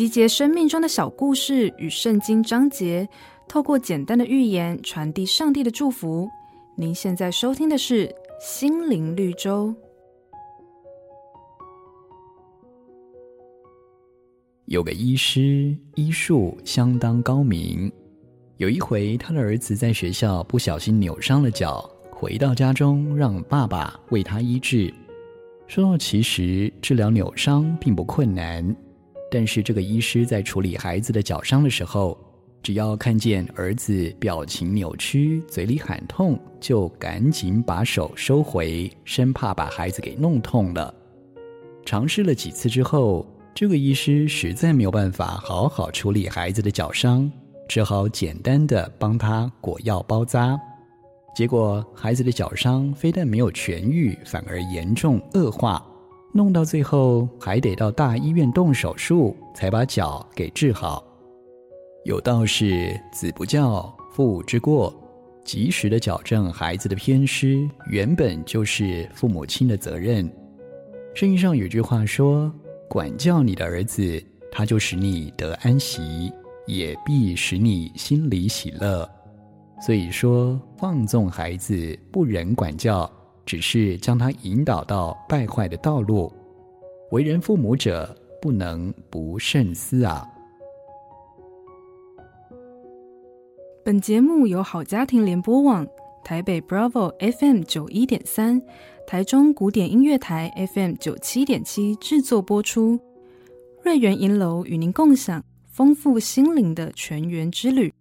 集结生命中的小故事与圣经章节，透过简单的寓言传递上帝的祝福。您现在收听的是《心灵绿洲》。有个医师，医术相当高明。有一回，他的儿子在学校不小心扭伤了脚，回到家中让爸爸为他医治。说到其实治疗扭伤并不困难。但是这个医师在处理孩子的脚伤的时候，只要看见儿子表情扭曲、嘴里喊痛，就赶紧把手收回，生怕把孩子给弄痛了。尝试了几次之后，这个医师实在没有办法好好处理孩子的脚伤，只好简单的帮他裹药包扎。结果孩子的脚伤非但没有痊愈，反而严重恶化。弄到最后还得到大医院动手术，才把脚给治好。有道是“子不教，父之过”，及时的矫正孩子的偏失，原本就是父母亲的责任。圣经上有句话说：“管教你的儿子，他就使你得安息，也必使你心里喜乐。”所以说，放纵孩子，不忍管教。只是将他引导到败坏的道路，为人父母者不能不慎思啊！本节目由好家庭联播网、台北 Bravo FM 九一点三、台中古典音乐台 FM 九七点七制作播出。瑞源银楼与您共享丰富心灵的泉源之旅。